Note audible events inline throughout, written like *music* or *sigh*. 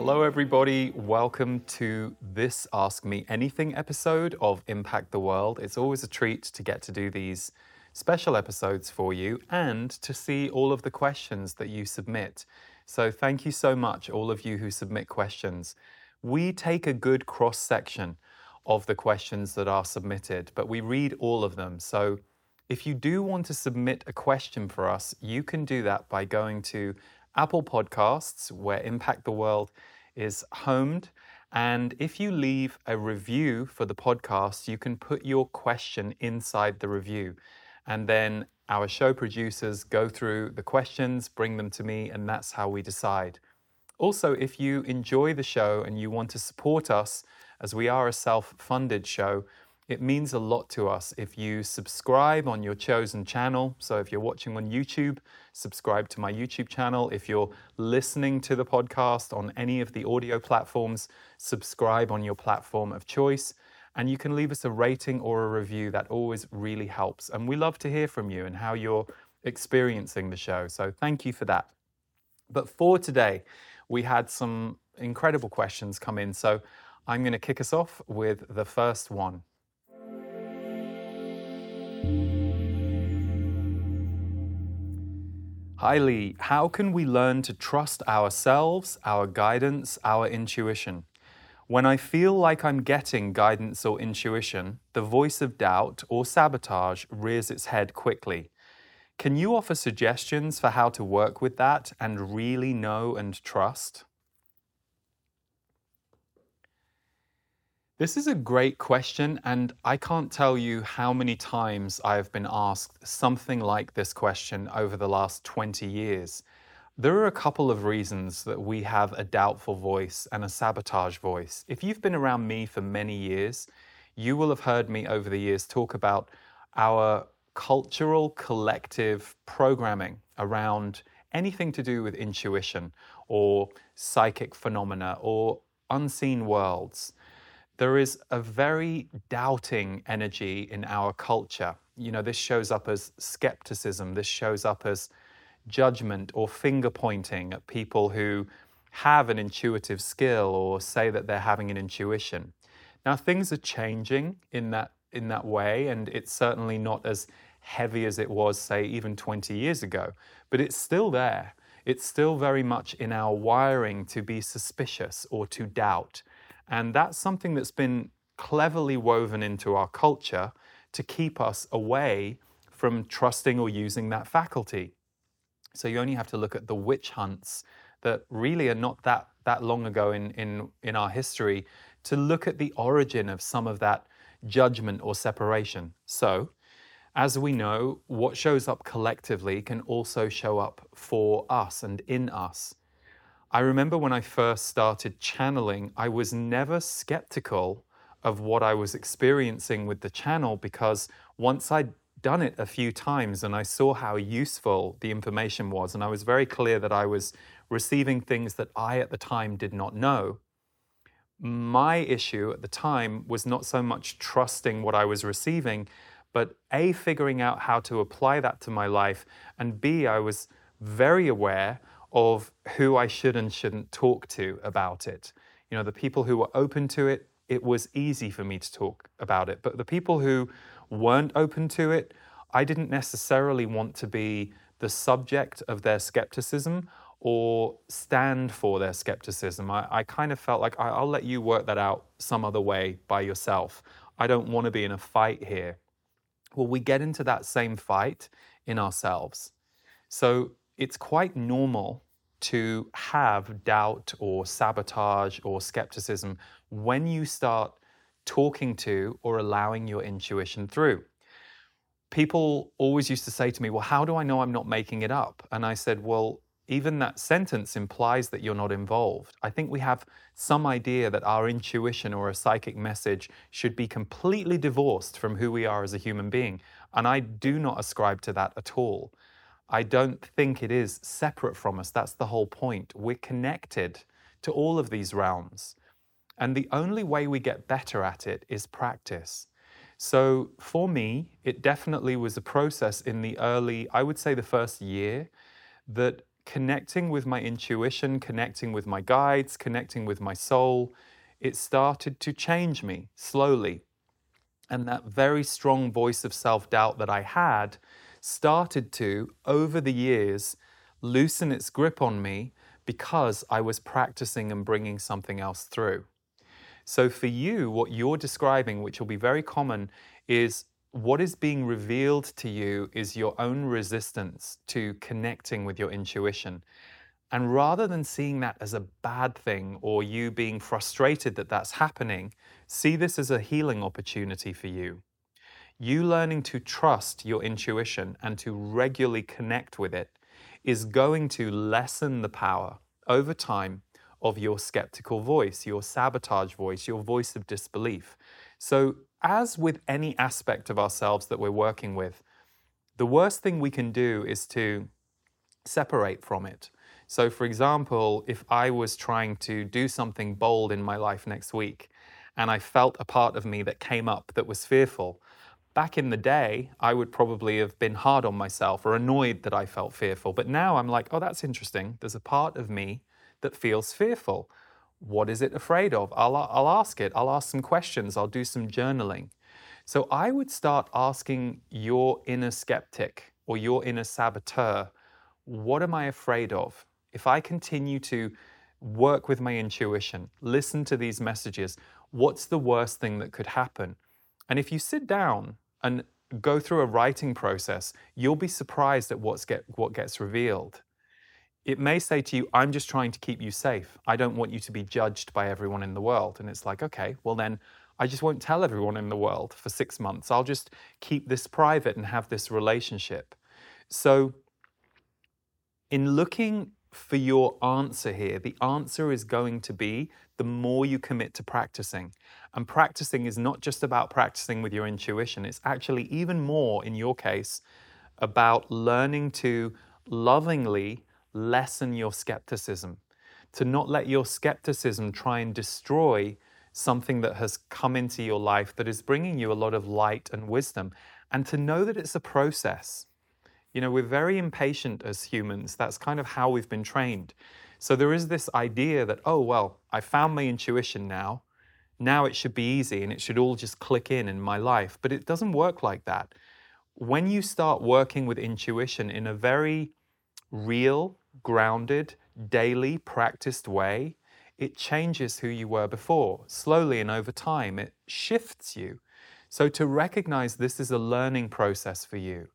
Hello, everybody. Welcome to this Ask Me Anything episode of Impact the World. It's always a treat to get to do these special episodes for you and to see all of the questions that you submit. So, thank you so much, all of you who submit questions. We take a good cross section of the questions that are submitted, but we read all of them. So, if you do want to submit a question for us, you can do that by going to Apple Podcasts, where Impact the World is homed. And if you leave a review for the podcast, you can put your question inside the review. And then our show producers go through the questions, bring them to me, and that's how we decide. Also, if you enjoy the show and you want to support us, as we are a self funded show, it means a lot to us if you subscribe on your chosen channel. So if you're watching on YouTube, subscribe to my YouTube channel. If you're listening to the podcast on any of the audio platforms, subscribe on your platform of choice. And you can leave us a rating or a review. That always really helps. And we love to hear from you and how you're experiencing the show. So thank you for that. But for today, we had some incredible questions come in. So I'm going to kick us off with the first one. Hi Lee, how can we learn to trust ourselves, our guidance, our intuition? When I feel like I'm getting guidance or intuition, the voice of doubt or sabotage rears its head quickly. Can you offer suggestions for how to work with that and really know and trust? This is a great question, and I can't tell you how many times I have been asked something like this question over the last 20 years. There are a couple of reasons that we have a doubtful voice and a sabotage voice. If you've been around me for many years, you will have heard me over the years talk about our cultural collective programming around anything to do with intuition or psychic phenomena or unseen worlds there is a very doubting energy in our culture. You know, this shows up as skepticism, this shows up as judgment or finger pointing at people who have an intuitive skill or say that they're having an intuition. Now things are changing in that in that way and it's certainly not as heavy as it was say even 20 years ago, but it's still there. It's still very much in our wiring to be suspicious or to doubt and that's something that's been cleverly woven into our culture to keep us away from trusting or using that faculty. So you only have to look at the witch hunts that really are not that, that long ago in, in, in our history to look at the origin of some of that judgment or separation. So, as we know, what shows up collectively can also show up for us and in us. I remember when I first started channeling, I was never skeptical of what I was experiencing with the channel because once I'd done it a few times and I saw how useful the information was, and I was very clear that I was receiving things that I at the time did not know. My issue at the time was not so much trusting what I was receiving, but A, figuring out how to apply that to my life, and B, I was very aware of who I should and shouldn't talk to about it. You know, the people who were open to it, it was easy for me to talk about it. But the people who weren't open to it, I didn't necessarily want to be the subject of their skepticism or stand for their skepticism. I, I kind of felt like I, will let you work that out some other way by yourself. I don't want to be in a fight here. Well, we get into that same fight in ourselves. So it's quite normal to have doubt or sabotage or skepticism when you start talking to or allowing your intuition through. People always used to say to me, Well, how do I know I'm not making it up? And I said, Well, even that sentence implies that you're not involved. I think we have some idea that our intuition or a psychic message should be completely divorced from who we are as a human being. And I do not ascribe to that at all. I don't think it is separate from us. That's the whole point. We're connected to all of these realms. And the only way we get better at it is practice. So for me, it definitely was a process in the early, I would say the first year, that connecting with my intuition, connecting with my guides, connecting with my soul, it started to change me slowly. And that very strong voice of self doubt that I had started to, over the years, loosen its grip on me because I was practicing and bringing something else through. So, for you, what you're describing, which will be very common, is what is being revealed to you is your own resistance to connecting with your intuition. And rather than seeing that as a bad thing or you being frustrated that that's happening, see this as a healing opportunity for you. You learning to trust your intuition and to regularly connect with it is going to lessen the power over time of your skeptical voice, your sabotage voice, your voice of disbelief. So, as with any aspect of ourselves that we're working with, the worst thing we can do is to separate from it. So, for example, if I was trying to do something bold in my life next week and I felt a part of me that came up that was fearful, back in the day, I would probably have been hard on myself or annoyed that I felt fearful. But now I'm like, oh, that's interesting. There's a part of me that feels fearful. What is it afraid of? I'll, I'll ask it. I'll ask some questions. I'll do some journaling. So I would start asking your inner skeptic or your inner saboteur, what am I afraid of? If I continue to work with my intuition, listen to these messages, what's the worst thing that could happen? And if you sit down and go through a writing process, you'll be surprised at what's get, what gets revealed. It may say to you, I'm just trying to keep you safe. I don't want you to be judged by everyone in the world. And it's like, okay, well, then I just won't tell everyone in the world for six months. I'll just keep this private and have this relationship. So, in looking for your answer here, the answer is going to be the more you commit to practicing. And practicing is not just about practicing with your intuition, it's actually even more, in your case, about learning to lovingly lessen your skepticism, to not let your skepticism try and destroy something that has come into your life that is bringing you a lot of light and wisdom, and to know that it's a process. You know, we're very impatient as humans. That's kind of how we've been trained. So there is this idea that, oh, well, I found my intuition now. Now it should be easy and it should all just click in in my life. But it doesn't work like that. When you start working with intuition in a very real, grounded, daily, practiced way, it changes who you were before. Slowly and over time, it shifts you. So to recognize this is a learning process for you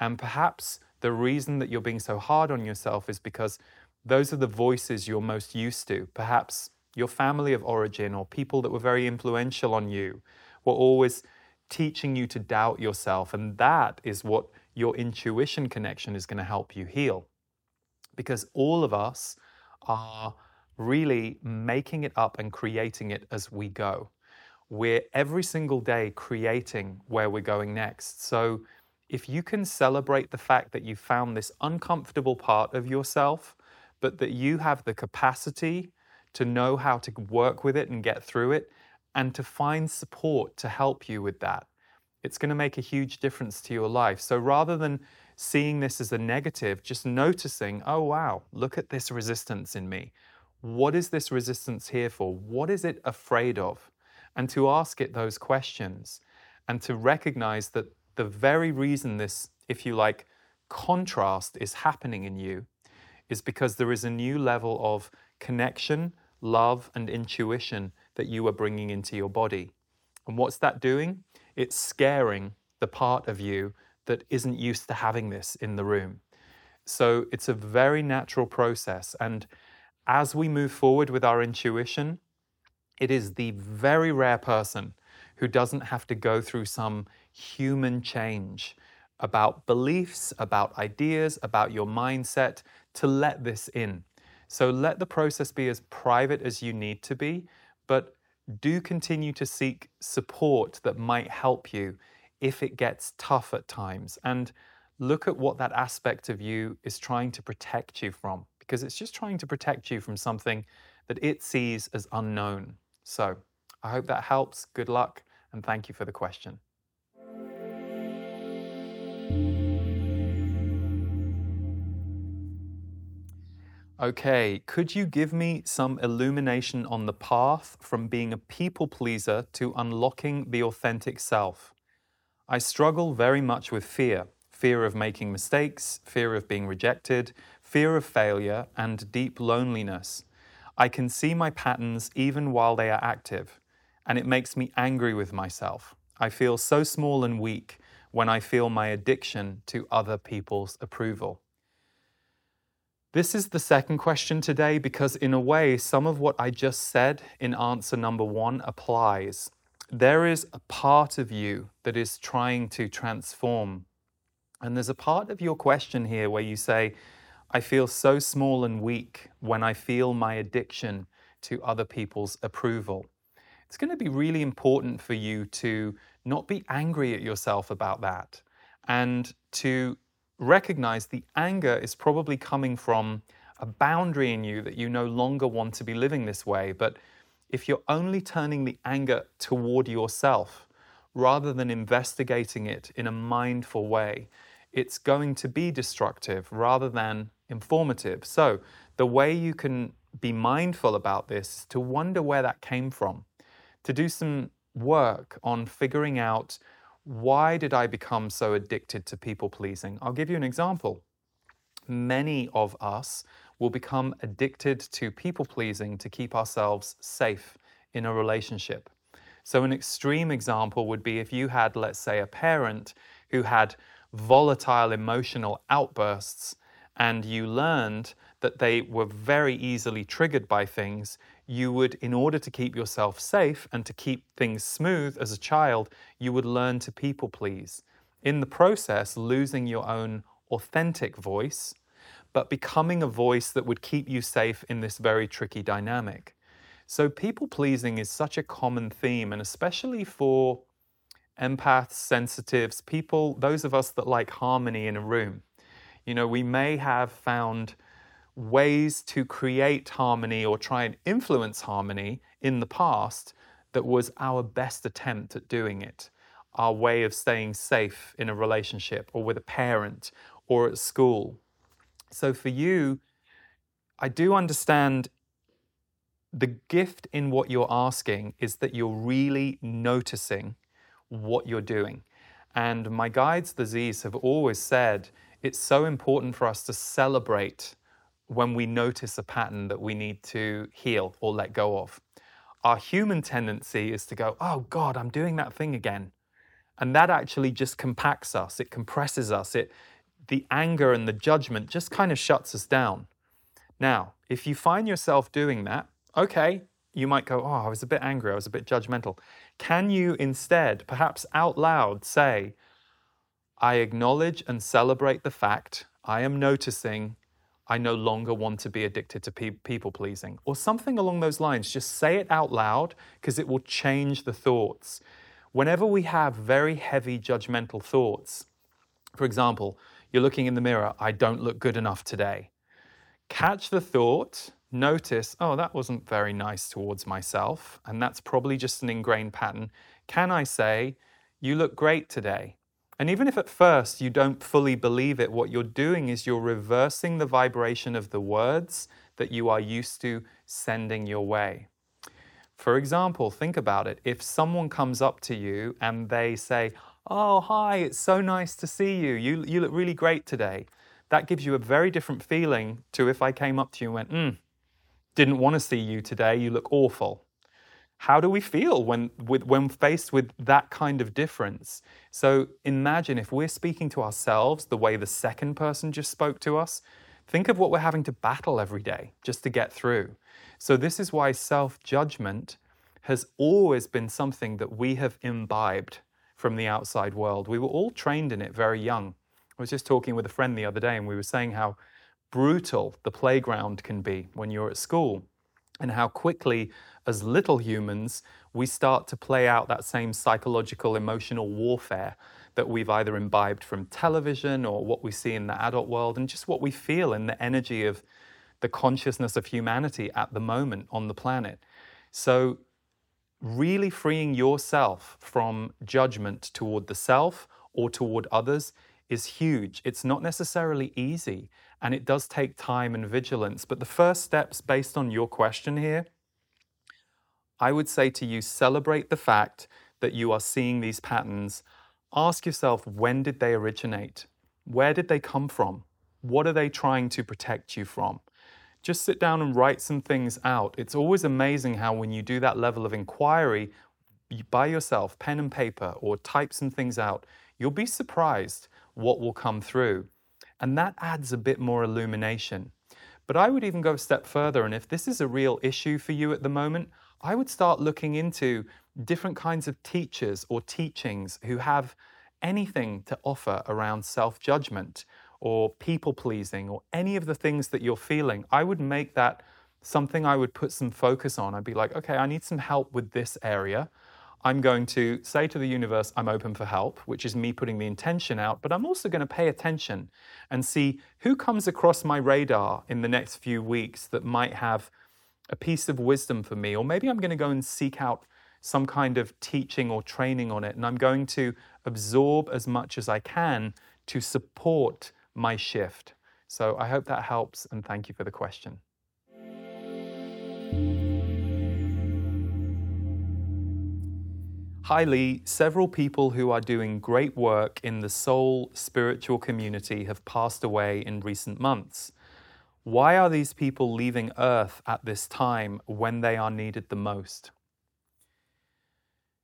and perhaps the reason that you're being so hard on yourself is because those are the voices you're most used to. Perhaps your family of origin or people that were very influential on you were always teaching you to doubt yourself. And that is what your intuition connection is going to help you heal. Because all of us are really making it up and creating it as we go. We're every single day creating where we're going next. So if you can celebrate the fact that you found this uncomfortable part of yourself, but that you have the capacity to know how to work with it and get through it, and to find support to help you with that, it's going to make a huge difference to your life. So rather than seeing this as a negative, just noticing, oh, wow, look at this resistance in me. What is this resistance here for? What is it afraid of? And to ask it those questions and to recognize that the very reason this, if you like, contrast is happening in you is because there is a new level of connection, love, and intuition that you are bringing into your body. And what's that doing? It's scaring the part of you that isn't used to having this in the room. So it's a very natural process. And as we move forward with our intuition, it is the very rare person who doesn't have to go through some human change about beliefs, about ideas, about your mindset, to let this in. So let the process be as private as you need to be, but do continue to seek support that might help you if it gets tough at times. And look at what that aspect of you is trying to protect you from, because it's just trying to protect you from something that it sees as unknown. So I hope that helps. Good luck, and thank you for the question. Okay, could you give me some illumination on the path from being a people pleaser to unlocking the authentic self? I struggle very much with fear fear of making mistakes, fear of being rejected, fear of failure, and deep loneliness. I can see my patterns even while they are active, and it makes me angry with myself. I feel so small and weak when I feel my addiction to other people's approval. This is the second question today because, in a way, some of what I just said in answer number one applies. There is a part of you that is trying to transform. And there's a part of your question here where you say, I feel so small and weak when I feel my addiction to other people's approval. It's going to be really important for you to not be angry at yourself about that and to recognize the anger is probably coming from a boundary in you that you no longer want to be living this way. But if you're only turning the anger toward yourself rather than investigating it in a mindful way, it's going to be destructive rather than informative. So, the way you can be mindful about this is to wonder where that came from, to do some work on figuring out why did I become so addicted to people pleasing? I'll give you an example. Many of us will become addicted to people pleasing to keep ourselves safe in a relationship. So, an extreme example would be if you had, let's say, a parent who had volatile emotional outbursts and you learned that they were very easily triggered by things, you would, in order to keep yourself safe and to keep things smooth as a child, you would learn to people please. In the process, losing your own authentic voice, but becoming a voice that would keep you safe in this very tricky dynamic. So, people pleasing is such a common theme, and especially for empaths, sensitives, people, those of us that like harmony in a room. You know, we may have found ways to create harmony or try and influence harmony in the past that was our best attempt at doing it, our way of staying safe in a relationship or with a parent or at school. So for you, I do understand the gift in what you're asking is that you're really noticing what you're doing. And my guides, the Z's, have always said it's so important for us to celebrate when we notice a pattern that we need to heal or let go of. Our human tendency is to go, oh God, I'm doing that thing again. And that actually just compacts us, it compresses us, it, the anger and the judgment just kind of shuts us down. Now, if you find yourself doing that, okay, you might go, oh, I was a bit angry, I was a bit judgmental. Can you instead, perhaps out loud, say, I acknowledge and celebrate the fact I am noticing I no longer want to be addicted to pe- people pleasing, or something along those lines. Just say it out loud because it will change the thoughts. Whenever we have very heavy judgmental thoughts, for example, you're looking in the mirror, I don't look good enough today. Catch the thought, notice, oh, that wasn't very nice towards myself, and that's probably just an ingrained pattern. Can I say, you look great today? And even if at first you don't fully believe it, what you're doing is you're reversing the vibration of the words that you are used to sending your way. For example, think about it. If someone comes up to you and they say, Oh, hi, it's so nice to see you. You, you look really great today. That gives you a very different feeling to if I came up to you and went, mm, Didn't want to see you today. You look awful how do we feel when, with, when faced with that kind of difference? So imagine if we're speaking to ourselves the way the second person just spoke to us. Think of what we're having to battle every day just to get through. So, this is why self judgment has always been something that we have imbibed from the outside world. We were all trained in it very young. I was just talking with a friend the other day, and we were saying how brutal the playground can be when you're at school and how quickly, as little humans, we start to play out that same psychological, emotional warfare that we've either imbibed from television or what we see in the adult world, and just what we feel in the energy of the consciousness of humanity at the moment on the planet. So, really freeing yourself from judgment toward the self or toward others is huge. It's not necessarily easy, and it does take time and vigilance. But the first steps, based on your question here, I would say to you celebrate the fact that you are seeing these patterns. Ask yourself when did they originate? Where did they come from? What are they trying to protect you from? Just sit down and write some things out. It's always amazing how, when you do that level of inquiry by yourself, pen and paper, or type some things out, you'll be surprised what will come through. And that adds a bit more illumination. But I would even go a step further, and if this is a real issue for you at the moment, I would start looking into different kinds of teachers or teachings who have anything to offer around self judgment or people pleasing or any of the things that you're feeling. I would make that something I would put some focus on. I'd be like, okay, I need some help with this area. I'm going to say to the universe, I'm open for help, which is me putting the intention out, but I'm also going to pay attention and see who comes across my radar in the next few weeks that might have a piece of wisdom for me. Or maybe I'm going to go and seek out some kind of teaching or training on it, and I'm going to absorb as much as I can to support my shift. So I hope that helps, and thank you for the question. Hi Lee, several people who are doing great work in the soul spiritual community have passed away in recent months. Why are these people leaving Earth at this time when they are needed the most?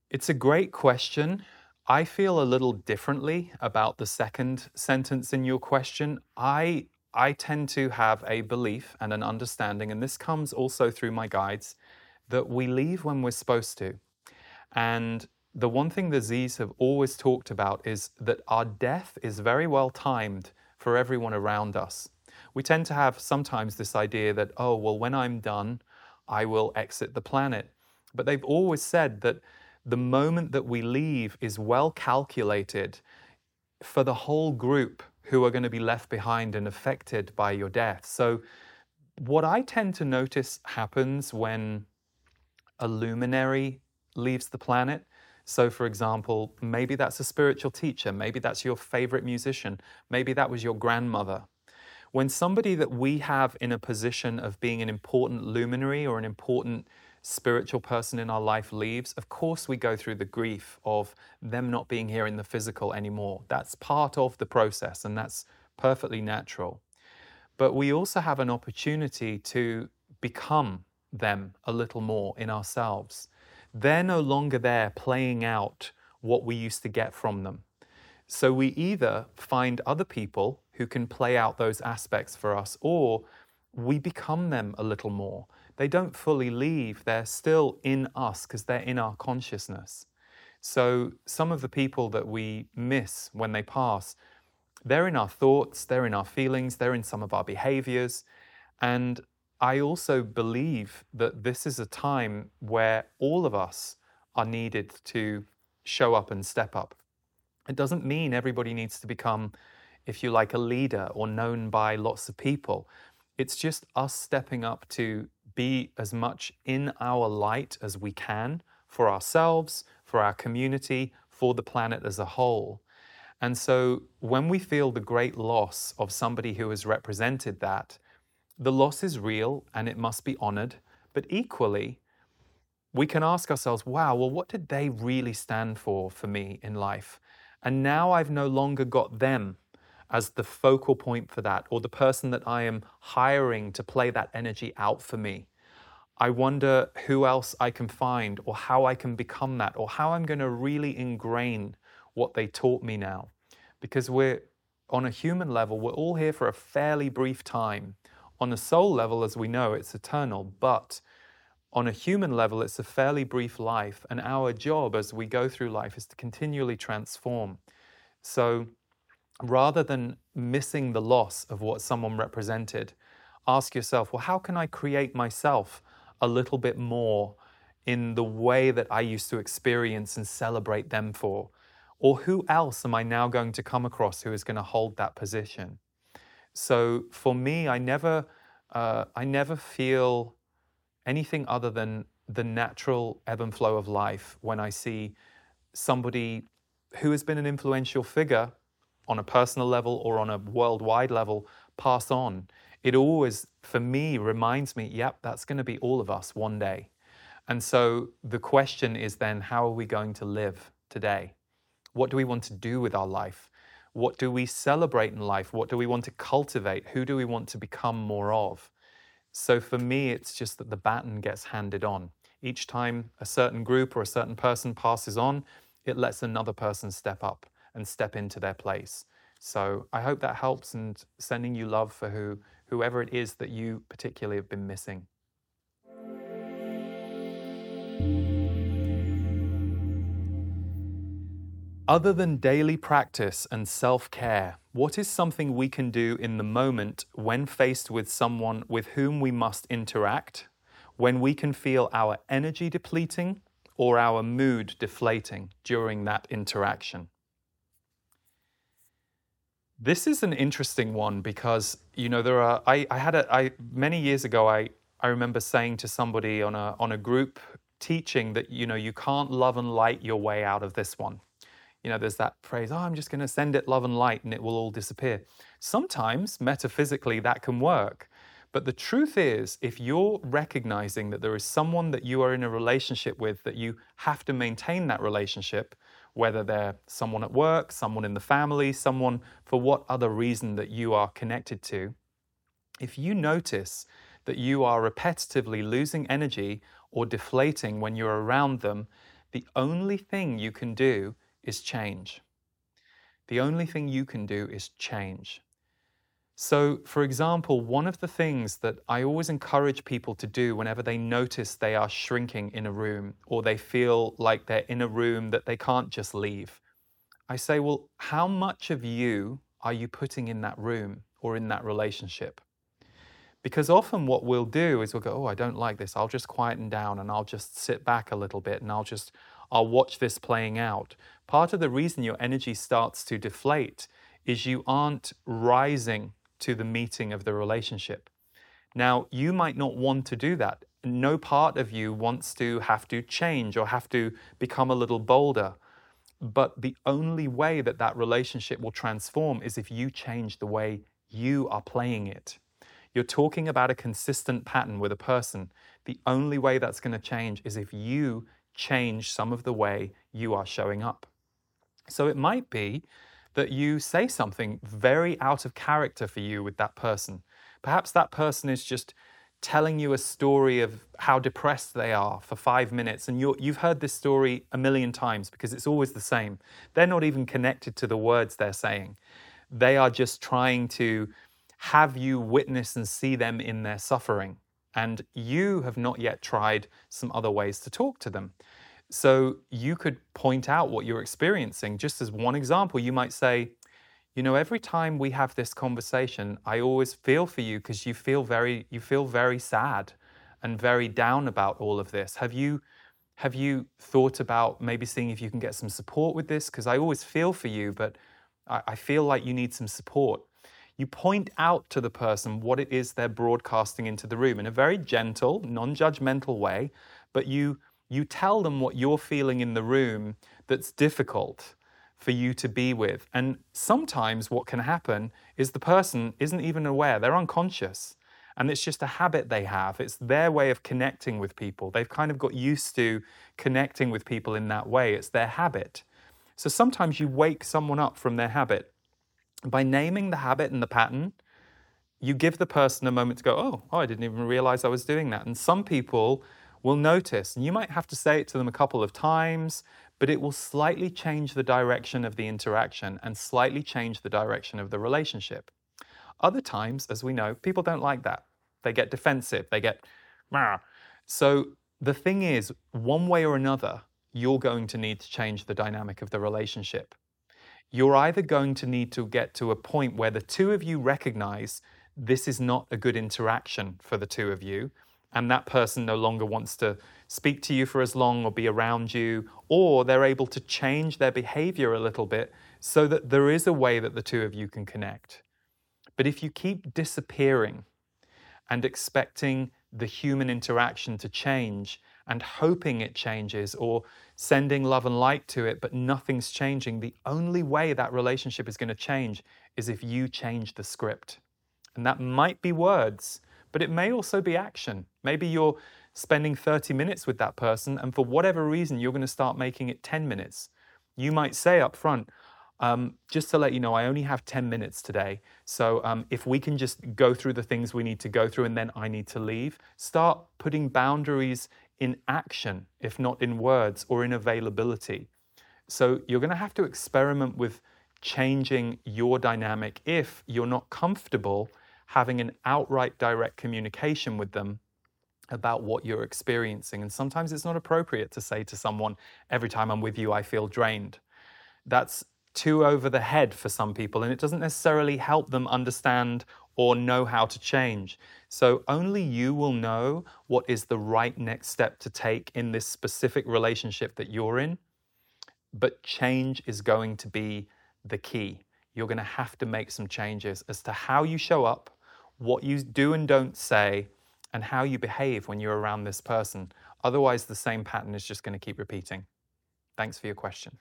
It's a great question. I feel a little differently about the second sentence in your question. I I tend to have a belief and an understanding, and this comes also through my guides, that we leave when we're supposed to. And the one thing the Z's have always talked about is that our death is very well timed for everyone around us. We tend to have sometimes this idea that, oh, well, when I'm done, I will exit the planet. But they've always said that the moment that we leave is well calculated for the whole group who are going to be left behind and affected by your death. So, what I tend to notice happens when a luminary leaves the planet so, for example, maybe that's a spiritual teacher, maybe that's your favorite musician, maybe that was your grandmother. When somebody that we have in a position of being an important luminary or an important spiritual person in our life leaves, of course we go through the grief of them not being here in the physical anymore. That's part of the process and that's perfectly natural. But we also have an opportunity to become them a little more in ourselves they're no longer there playing out what we used to get from them. So we either find other people who can play out those aspects for us, or we become them a little more. They don't fully leave, they're still in us because they're in our consciousness. So some of the people that we miss when they pass, they're in our thoughts, they're in our feelings, they're in some of our behaviors. And I also believe that this is a time where all of us are needed to show up and step up. It doesn't mean everybody needs to become, if you like, a leader or known by lots of people. It's just us stepping up to be as much in our light as we can for ourselves, for our community, for the planet as a whole. And so when we feel the great loss of somebody who has represented that, the loss is real and it must be honored, but equally, we can ask ourselves, wow, well, what did they really stand for for me in life? And now I've no longer got them as the focal point for that or the person that I am hiring to play that energy out for me. I wonder who else I can find or how I can become that or how I'm going to really ingrain what they taught me now. Because we're on a human level, we're all here for a fairly brief time. On a soul level, as we know, it's eternal, but on a human level, it's a fairly brief life, and our job as we go through life is to continually transform. So rather than missing the loss of what someone represented, ask yourself, well, how can I create myself a little bit more in the way that I used to experience and celebrate them for? Or who else am I now going to come across who is going to hold that position? So for me, I never, uh, I never feel anything other than the natural ebb and flow of life when I see somebody who has been an influential figure on a personal level or on a worldwide level pass on, it always, for me, reminds me, yep, that's going to be all of us one day. And so the question is then, how are we going to live today? What do we want to do with our life? What do we celebrate in life? What do we want to cultivate? Who do we want to become more of? So for me, it's just that the baton gets handed on. Each time a certain group or a certain person passes on, it lets another person step up and step into their place. So I hope that helps and sending you love for who whoever it is that you particularly have been missing. Other than daily practice and self care, what is something we can do in the moment when faced with someone with whom we must interact, when we can feel our energy depleting or our mood deflating during that interaction? This is an interesting one because you know there are. I, I had a. I many years ago. I I remember saying to somebody on a on a group teaching that you know you can't love and light your way out of this one you know, there's that phrase, oh, I'm just going to send it love and light and it will all disappear. Sometimes, metaphysically, that can work. But the truth is, if you're recognizing that there is someone that you are in a relationship with, that you have to maintain that relationship, whether they're someone at work, someone in the family, someone for what other reason that you are connected to, if you notice that you are repetitively losing energy or deflating when you're around them, the only thing you can do is change. The only thing you can do is change. So, for example, one of the things that I always encourage people to do whenever they notice they are shrinking in a room or they feel like they're in a room that they can't just leave, I say, well, how much of you are you putting in that room or in that relationship? Because often what we'll do is we'll go, oh, I don't like this. I'll just quieten down and I'll just sit back a little bit and I'll just, I'll watch this playing out. Part of the reason your energy starts to deflate is you aren't rising to the meeting of the relationship. Now, you might not want to do that. No part of you wants to have to change or have to become a little bolder. But the only way that that relationship will transform is if you change the way you are playing it. You're talking about a consistent pattern with a person. The only way that's going to change is if you change some of the way you are showing up. So it might be that you say something very out of character for you with that person. Perhaps that person is just telling you a story of how depressed they are for five minutes, and you have heard this story a million times because it's always the same. They're not even connected to the words they're saying. They are just trying to have you witness and see them in their suffering. And you have not yet tried some other ways to talk to them. So you could point out what you're experiencing. Just as one example, you might say, you know, every time we have this conversation, I always feel for you because you feel very you feel very sad and very down about all of this. Have you have you thought about maybe seeing if you can get some support with this? Because I always feel for you, but I, I feel like you need some support. You point out to the person what it is they're broadcasting into the room in a very gentle, non judgmental way, but you you tell them what you're feeling in the room that's difficult for you to be with. And sometimes what can happen is the person isn't even aware, they're unconscious. And it's just a habit they have. It's their way of connecting with people. They've kind of got used to connecting with people in that way. It's their habit. So sometimes you wake someone up from their habit. By naming the habit and the pattern, you give the person a moment to go, oh, oh, I didn't even realize I was doing that. And some people will notice, and you might have to say it to them a couple of times, but it will slightly change the direction of the interaction and slightly change the direction of the relationship. Other times, as we know, people don't like that. They get defensive, they get, Mah. so the thing is, one way or another, you're going to need to change the dynamic of the relationship. You're either going to need to get to a point where the two of you recognize this is not a good interaction for the two of you, and that person no longer wants to speak to you for as long or be around you, or they're able to change their behavior a little bit so that there is a way that the two of you can connect. But if you keep disappearing and expecting the human interaction to change and hoping it changes or sending love and light to it, but nothing's changing, the only way that relationship is going to change is if you change the script. And that might be words, but it may also be action. Maybe you're spending 30 minutes with that person, and for whatever reason, you're going to start making it 10 minutes. You might say up front, um, just to let you know, I only have 10 minutes today. So um, if we can just go through the things we need to go through and then I need to leave, start putting boundaries in action, if not in words or in availability. So you're going to have to experiment with changing your dynamic if you're not comfortable having an outright direct communication with them about what you're experiencing. And sometimes it's not appropriate to say to someone, every time I'm with you, I feel drained. That's too over the head for some people, and it doesn't necessarily help them understand or know how to change. So only you will know what is the right next step to take in this specific relationship that you're in. But change is going to be the key. You're going to have to make some changes as to how you show up, what you do and don't say, and how you behave when you're around this person. Otherwise, the same pattern is just going to keep repeating. Thanks for your question.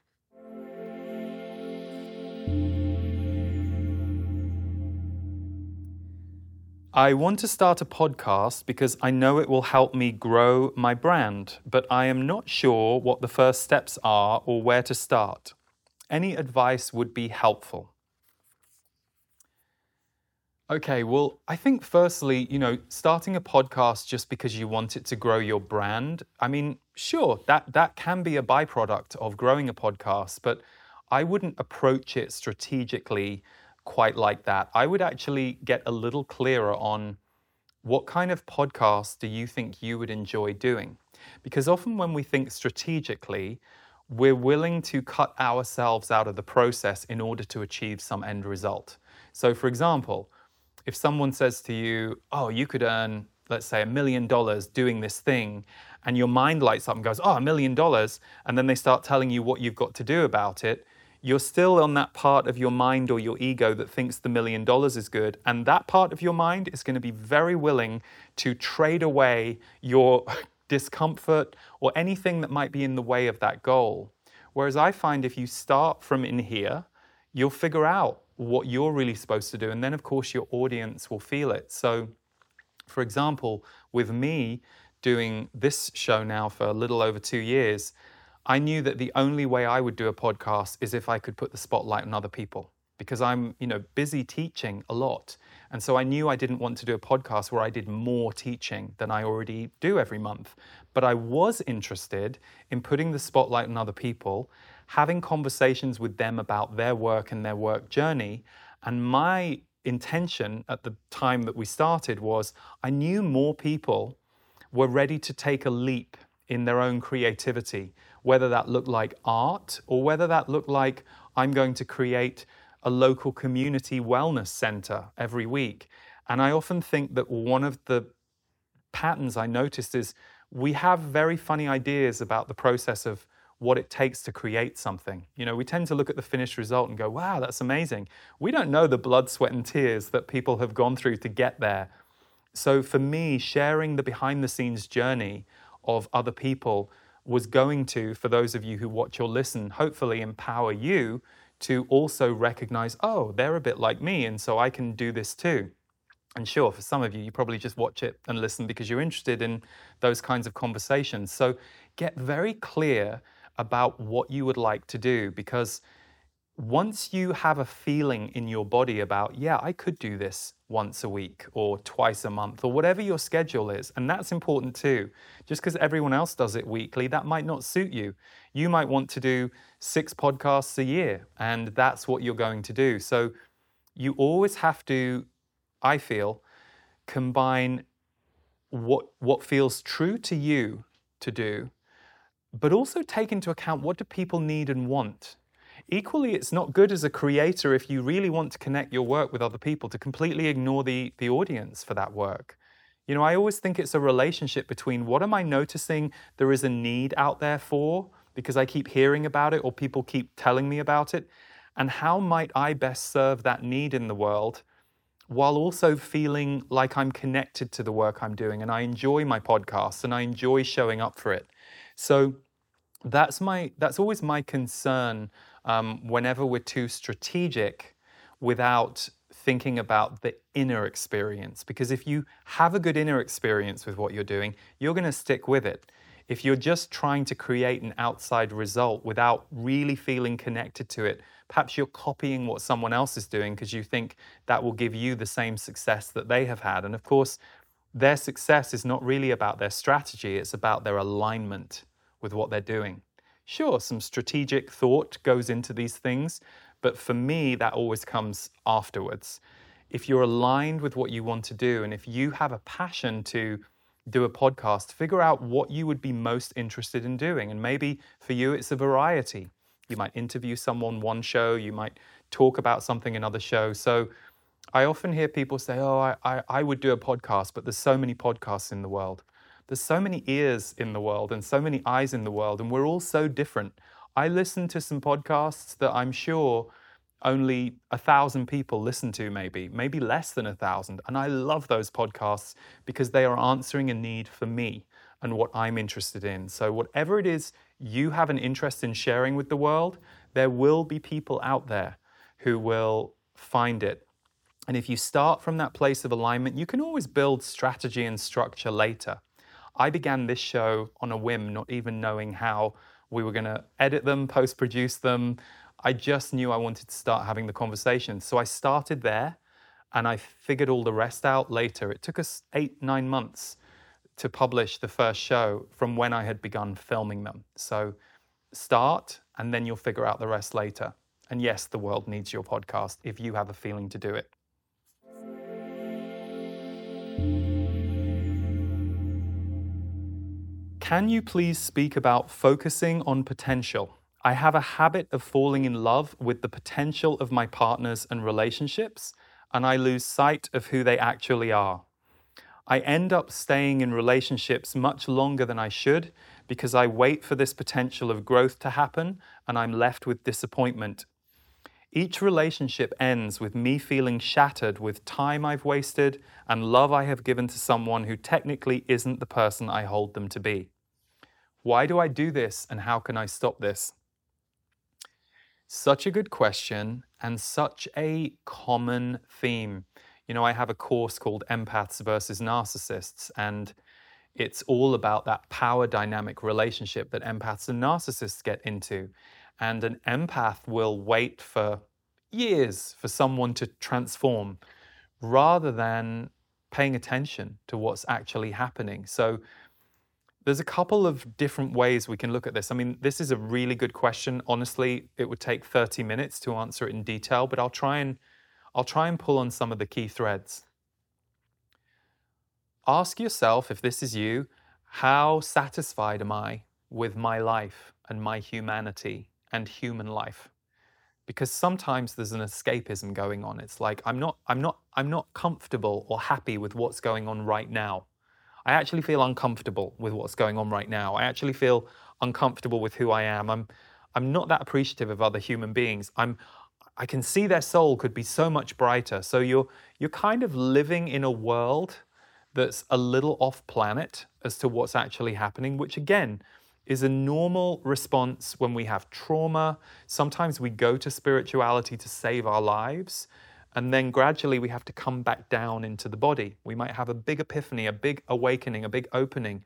I want to start a podcast because I know it will help me grow my brand, but I am not sure what the first steps are or where to start. Any advice would be helpful. Okay, well, I think firstly, you know, starting a podcast just because you want it to grow your brand, I mean, sure, that that can be a byproduct of growing a podcast, but I wouldn't approach it strategically quite like that. I would actually get a little clearer on what kind of podcast do you think you would enjoy doing? Because often when we think strategically, we're willing to cut ourselves out of the process in order to achieve some end result. So, for example, if someone says to you, Oh, you could earn, let's say, a million dollars doing this thing, and your mind lights up and goes, Oh, a million dollars, and then they start telling you what you've got to do about it, you're still on that part of your mind or your ego that thinks the million dollars is good. And that part of your mind is going to be very willing to trade away your *laughs* discomfort or anything that might be in the way of that goal. Whereas I find if you start from in here, you'll figure out what you're really supposed to do. And then, of course, your audience will feel it. So, for example, with me doing this show now for a little over two years, I knew that the only way I would do a podcast is if I could put the spotlight on other people because I'm, you know, busy teaching a lot. And so I knew I didn't want to do a podcast where I did more teaching than I already do every month. But I was interested in putting the spotlight on other people, having conversations with them about their work and their work journey. And my intention at the time that we started was I knew more people were ready to take a leap in their own creativity, whether that looked like art or whether that looked like I'm going to create a local community wellness center every week. And I often think that one of the patterns I noticed is we have very funny ideas about the process of what it takes to create something. You know, we tend to look at the finished result and go, wow, that's amazing. We don't know the blood, sweat, and tears that people have gone through to get there. So for me, sharing the behind the scenes journey of other people was going to, for those of you who watch or listen, hopefully empower you to also recognize, oh, they're a bit like me, and so I can do this too. And sure, for some of you, you probably just watch it and listen because you're interested in those kinds of conversations. So get very clear about what you would like to do because once you have a feeling in your body about, yeah, I could do this once a week or twice a month or whatever your schedule is, and that's important too. Just because everyone else does it weekly, that might not suit you. You might want to do six podcasts a year, and that's what you're going to do. So you always have to, I feel, combine what, what feels true to you to do, but also take into account what do people need and want Equally, it's not good as a creator if you really want to connect your work with other people to completely ignore the, the audience for that work. You know, I always think it's a relationship between what am I noticing there is a need out there for because I keep hearing about it or people keep telling me about it, and how might I best serve that need in the world while also feeling like I'm connected to the work I'm doing and I enjoy my podcast and I enjoy showing up for it. So that's my that's always my concern um, whenever we're too strategic without thinking about the inner experience. Because if you have a good inner experience with what you're doing, you're going to stick with it. If you're just trying to create an outside result without really feeling connected to it, perhaps you're copying what someone else is doing because you think that will give you the same success that they have had. And of course, their success is not really about their strategy, it's about their alignment with what they're doing. Sure, some strategic thought goes into these things, but for me, that always comes afterwards. If you're aligned with what you want to do, and if you have a passion to do a podcast, figure out what you would be most interested in doing. And maybe for you, it's a variety. You might interview someone one show, you might talk about something another show. So I often hear people say, Oh, I, I, I would do a podcast, but there's so many podcasts in the world. There's so many ears in the world and so many eyes in the world, and we're all so different. I listen to some podcasts that I'm sure only a thousand people listen to, maybe, maybe less than a thousand. And I love those podcasts because they are answering a need for me and what I'm interested in. So, whatever it is you have an interest in sharing with the world, there will be people out there who will find it. And if you start from that place of alignment, you can always build strategy and structure later. I began this show on a whim, not even knowing how we were going to edit them, post produce them. I just knew I wanted to start having the conversation. So I started there and I figured all the rest out later. It took us eight, nine months to publish the first show from when I had begun filming them. So start and then you'll figure out the rest later. And yes, the world needs your podcast if you have a feeling to do it. Can you please speak about focusing on potential? I have a habit of falling in love with the potential of my partners and relationships, and I lose sight of who they actually are. I end up staying in relationships much longer than I should because I wait for this potential of growth to happen and I'm left with disappointment. Each relationship ends with me feeling shattered with time I've wasted and love I have given to someone who technically isn't the person I hold them to be. Why do I do this and how can I stop this? Such a good question and such a common theme. You know, I have a course called Empaths versus Narcissists, and it's all about that power dynamic relationship that empaths and narcissists get into. And an empath will wait for years for someone to transform rather than paying attention to what's actually happening. So, there's a couple of different ways we can look at this. I mean, this is a really good question. Honestly, it would take 30 minutes to answer it in detail, but I'll try and I'll try and pull on some of the key threads. Ask yourself if this is you, how satisfied am I with my life and my humanity and human life? Because sometimes there's an escapism going on. It's like I'm not I'm not I'm not comfortable or happy with what's going on right now. I actually feel uncomfortable with what's going on right now. I actually feel uncomfortable with who I am. I'm I'm not that appreciative of other human beings. I'm I can see their soul could be so much brighter. So you're you're kind of living in a world that's a little off planet as to what's actually happening, which again is a normal response when we have trauma. Sometimes we go to spirituality to save our lives. And then gradually we have to come back down into the body. We might have a big epiphany, a big awakening, a big opening.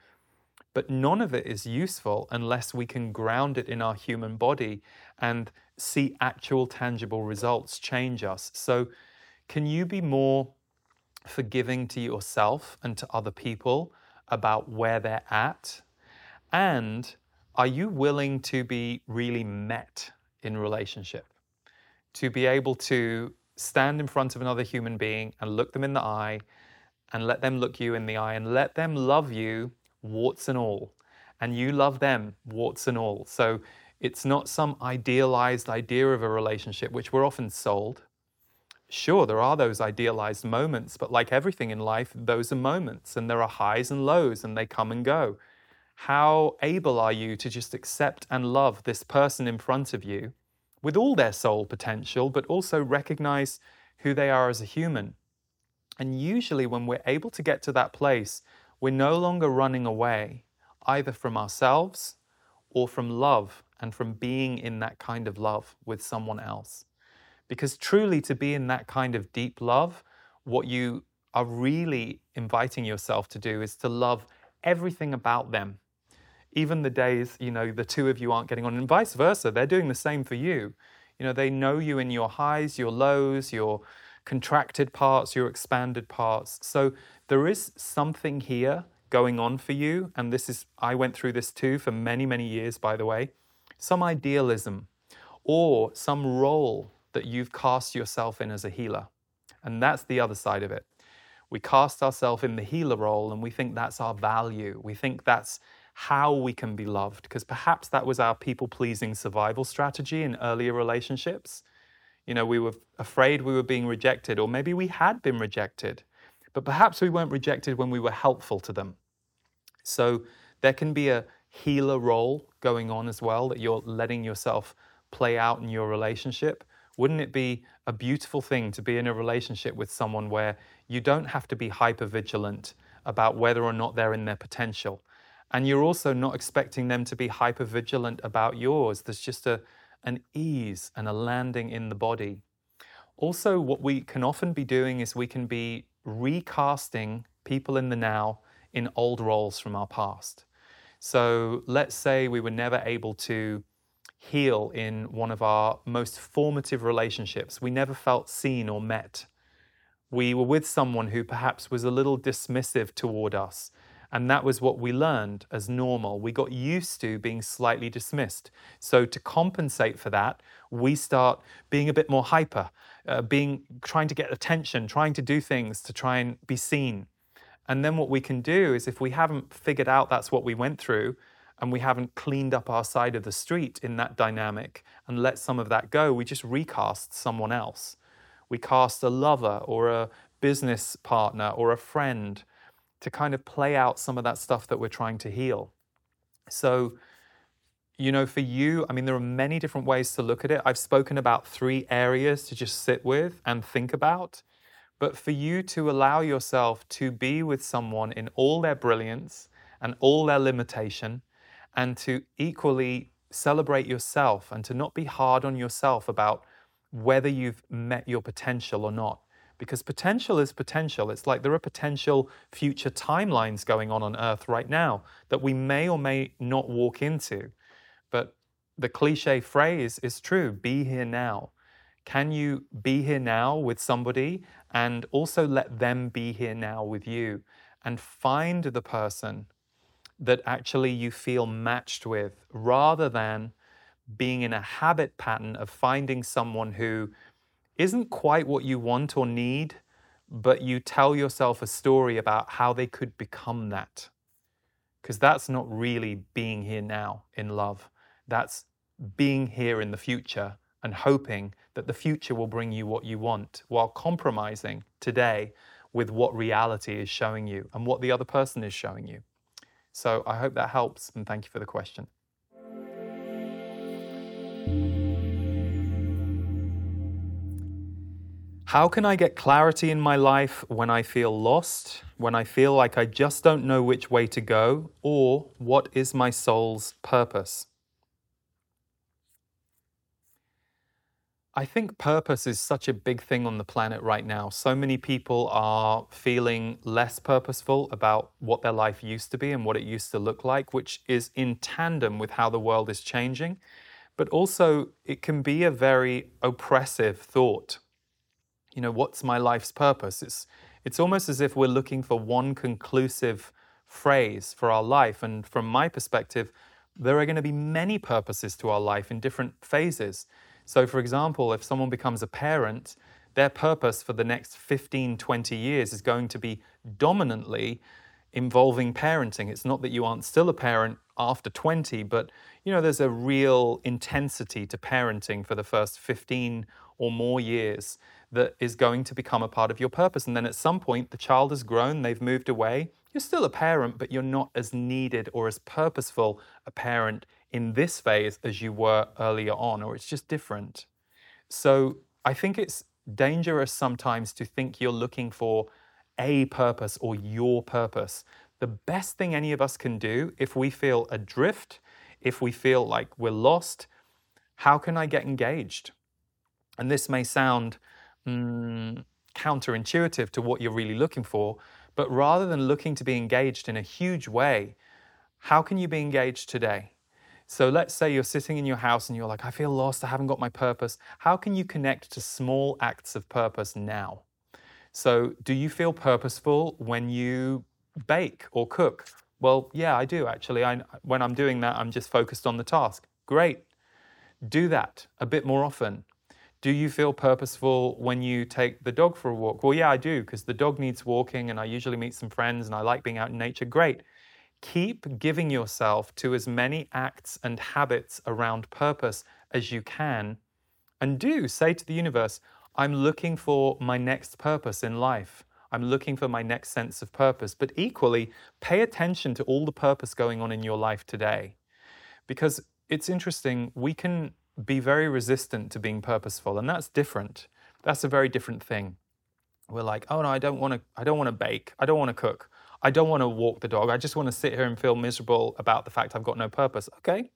But none of it is useful unless we can ground it in our human body and see actual tangible results change us. So, can you be more forgiving to yourself and to other people about where they're at? And are you willing to be really met in relationship? To be able to stand in front of another human being and look them in the eye and let them look you in the eye and let them love you, warts and all. And you love them, warts and all. So it's not some idealized idea of a relationship, which we're often sold. Sure, there are those idealized moments, but like everything in life, those are moments and there are highs and lows and they come and go. How able are you to just accept and love this person in front of you with all their soul potential, but also recognize who they are as a human. And usually, when we're able to get to that place, we're no longer running away either from ourselves or from love and from being in that kind of love with someone else. Because truly, to be in that kind of deep love, what you are really inviting yourself to do is to love everything about them. Even the days, you know, the two of you aren't getting on, and vice versa, they're doing the same for you. You know, they know you in your highs, your lows, your contracted parts, your expanded parts. So there is something here going on for you. And this is, I went through this too for many, many years, by the way. Some idealism or some role that you've cast yourself in as a healer. And that's the other side of it. We cast ourselves in the healer role and we think that's our value. We think that's how we can be loved, because perhaps that was our people pleasing survival strategy in earlier relationships. You know, we were afraid we were being rejected, or maybe we had been rejected, but perhaps we weren't rejected when we were helpful to them. So there can be a healer role going on as well that you're letting yourself play out in your relationship. Wouldn't it be a beautiful thing to be in a relationship with someone where you don't have to be hyper vigilant about whether or not they're in their potential? And you're also not expecting them to be hyper vigilant about yours. There's just a, an ease and a landing in the body. Also, what we can often be doing is we can be recasting people in the now in old roles from our past. So let's say we were never able to heal in one of our most formative relationships. We never felt seen or met. We were with someone who perhaps was a little dismissive toward us and that was what we learned as normal. We got used to being slightly dismissed. So to compensate for that, we start being a bit more hyper, uh, being trying to get attention, trying to do things to try and be seen. And then what we can do is if we haven't figured out that's what we went through and we haven't cleaned up our side of the street in that dynamic and let some of that go, we just recast someone else. We cast a lover or a business partner or a friend to kind of play out some of that stuff that we're trying to heal. So, you know, for you, I mean, there are many different ways to look at it. I've spoken about three areas to just sit with and think about. But for you to allow yourself to be with someone in all their brilliance and all their limitation, and to equally celebrate yourself and to not be hard on yourself about whether you've met your potential or not because potential is potential. It's like there are potential future timelines going on on Earth right now that we may or may not walk into. But the cliche phrase is true be here now. Can you be here now with somebody and also let them be here now with you and find the person that actually you feel matched with rather than being in a habit pattern of finding someone who isn't quite what you want or need, but you tell yourself a story about how they could become that. Because that's not really being here now in love. That's being here in the future and hoping that the future will bring you what you want while compromising today with what reality is showing you and what the other person is showing you. So I hope that helps and thank you for the question. How can I get clarity in my life when I feel lost, when I feel like I just don't know which way to go, or what is my soul's purpose? I think purpose is such a big thing on the planet right now. So many people are feeling less purposeful about what their life used to be and what it used to look like, which is in tandem with how the world is changing. But also, it can be a very oppressive thought you know, what's my life's purpose? It's, it's almost as if we're looking for one conclusive phrase for our life. And from my perspective, there are going to be many purposes to our life in different phases. So, for example, if someone becomes a parent, their purpose for the next 15, 20 years is going to be dominantly involving parenting. It's not that you aren't still a parent after 20, but you know, there's a real intensity to parenting for the first 15 or more years that is going to become a part of your purpose. And then at some point, the child has grown, they've moved away. You're still a parent, but you're not as needed or as purposeful a parent in this phase as you were earlier on, or it's just different. So I think it's dangerous sometimes to think you're looking for a purpose or your purpose. The best thing any of us can do if we feel adrift, if we feel like we're lost, how can I get engaged? And this may sound mm, counterintuitive to what you're really looking for, but rather than looking to be engaged in a huge way, how can you be engaged today? So let's say you're sitting in your house and you're like, I feel lost, I haven't got my purpose. How can you connect to small acts of purpose now? So, do you feel purposeful when you bake or cook? Well, yeah, I do actually. I, when I'm doing that, I'm just focused on the task. Great. Do that a bit more often. Do you feel purposeful when you take the dog for a walk? Well, yeah, I do, because the dog needs walking and I usually meet some friends and I like being out in nature. Great. Keep giving yourself to as many acts and habits around purpose as you can. And do say to the universe, I'm looking for my next purpose in life. I'm looking for my next sense of purpose. But equally, pay attention to all the purpose going on in your life today. Because it's interesting, we can be very resistant to being purposeful, and that's different. That's a very different thing. We're like, oh no, I don't want to. I don't want to bake. I don't want to cook. I don't want to walk the dog. I just want to sit here and feel miserable about the fact I've got no purpose. Okay,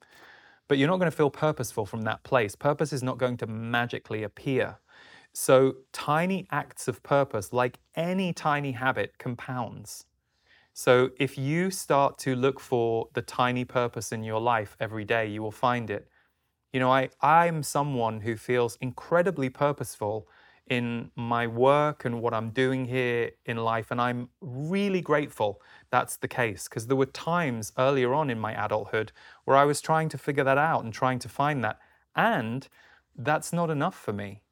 but you're not going to feel purposeful from that place. Purpose is not going to magically appear. So, tiny acts of purpose, like any tiny habit, compounds. So, if you start to look for the tiny purpose in your life every day, you will find it. You know, I, I'm someone who feels incredibly purposeful in my work and what I'm doing here in life. And I'm really grateful that's the case because there were times earlier on in my adulthood where I was trying to figure that out and trying to find that. And that's not enough for me.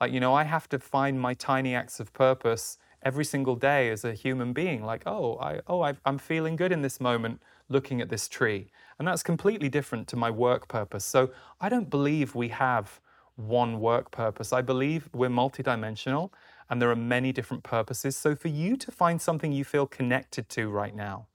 Like, you know, I have to find my tiny acts of purpose every single day as a human being. Like, oh, I, oh, i am feeling good in this moment looking at this tree. And that's completely different to my work purpose. So I don't believe we have one work purpose. I believe we're multidimensional and there are many different purposes. So for you to find something you feel connected to right now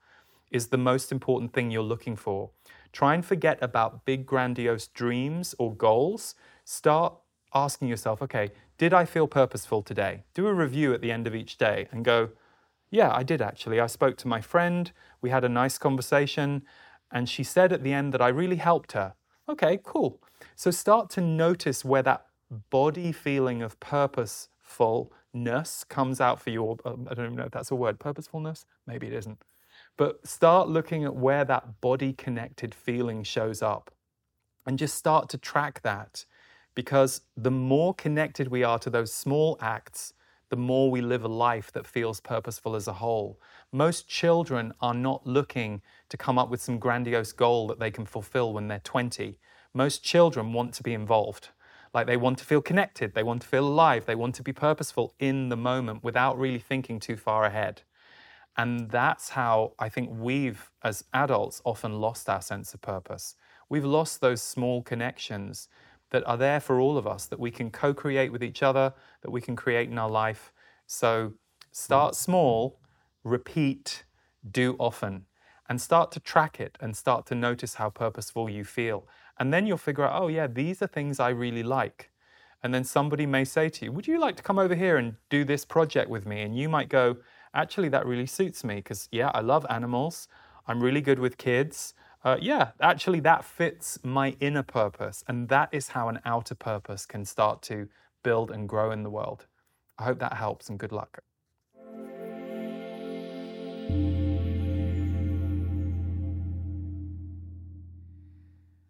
is the most important thing you're looking for. Try and forget about big, grandiose dreams or goals. Start asking yourself, okay, did I feel purposeful today? Do a review at the end of each day and go, yeah, I did actually. I spoke to my friend, we had a nice conversation, and she said at the end that I really helped her. Okay, cool. So start to notice where that body feeling of purposefulness comes out for you. Um, I don't even know if that's a word, purposefulness? Maybe it isn't. But start looking at where that body connected feeling shows up and just start to track that because the more connected we are to those small acts, the more we live a life that feels purposeful as a whole. Most children are not looking to come up with some grandiose goal that they can fulfill when they're 20. Most children want to be involved. Like they want to feel connected, they want to feel alive, they want to be purposeful in the moment without really thinking too far ahead. And that's how I think we've, as adults, often lost our sense of purpose. We've lost those small connections that are there for all of us that we can co create with each other, that we can create in our life. So start mm. small, repeat, do often, and start to track it and start to notice how purposeful you feel. And then you'll figure out, oh, yeah, these are things I really like. And then somebody may say to you, Would you like to come over here and do this project with me? And you might go, Actually, that really suits me because, yeah, I love animals. I'm really good with kids uh, yeah, actually, that fits my inner purpose. And that is how an outer purpose can start to build and grow in the world. I hope that helps and good luck.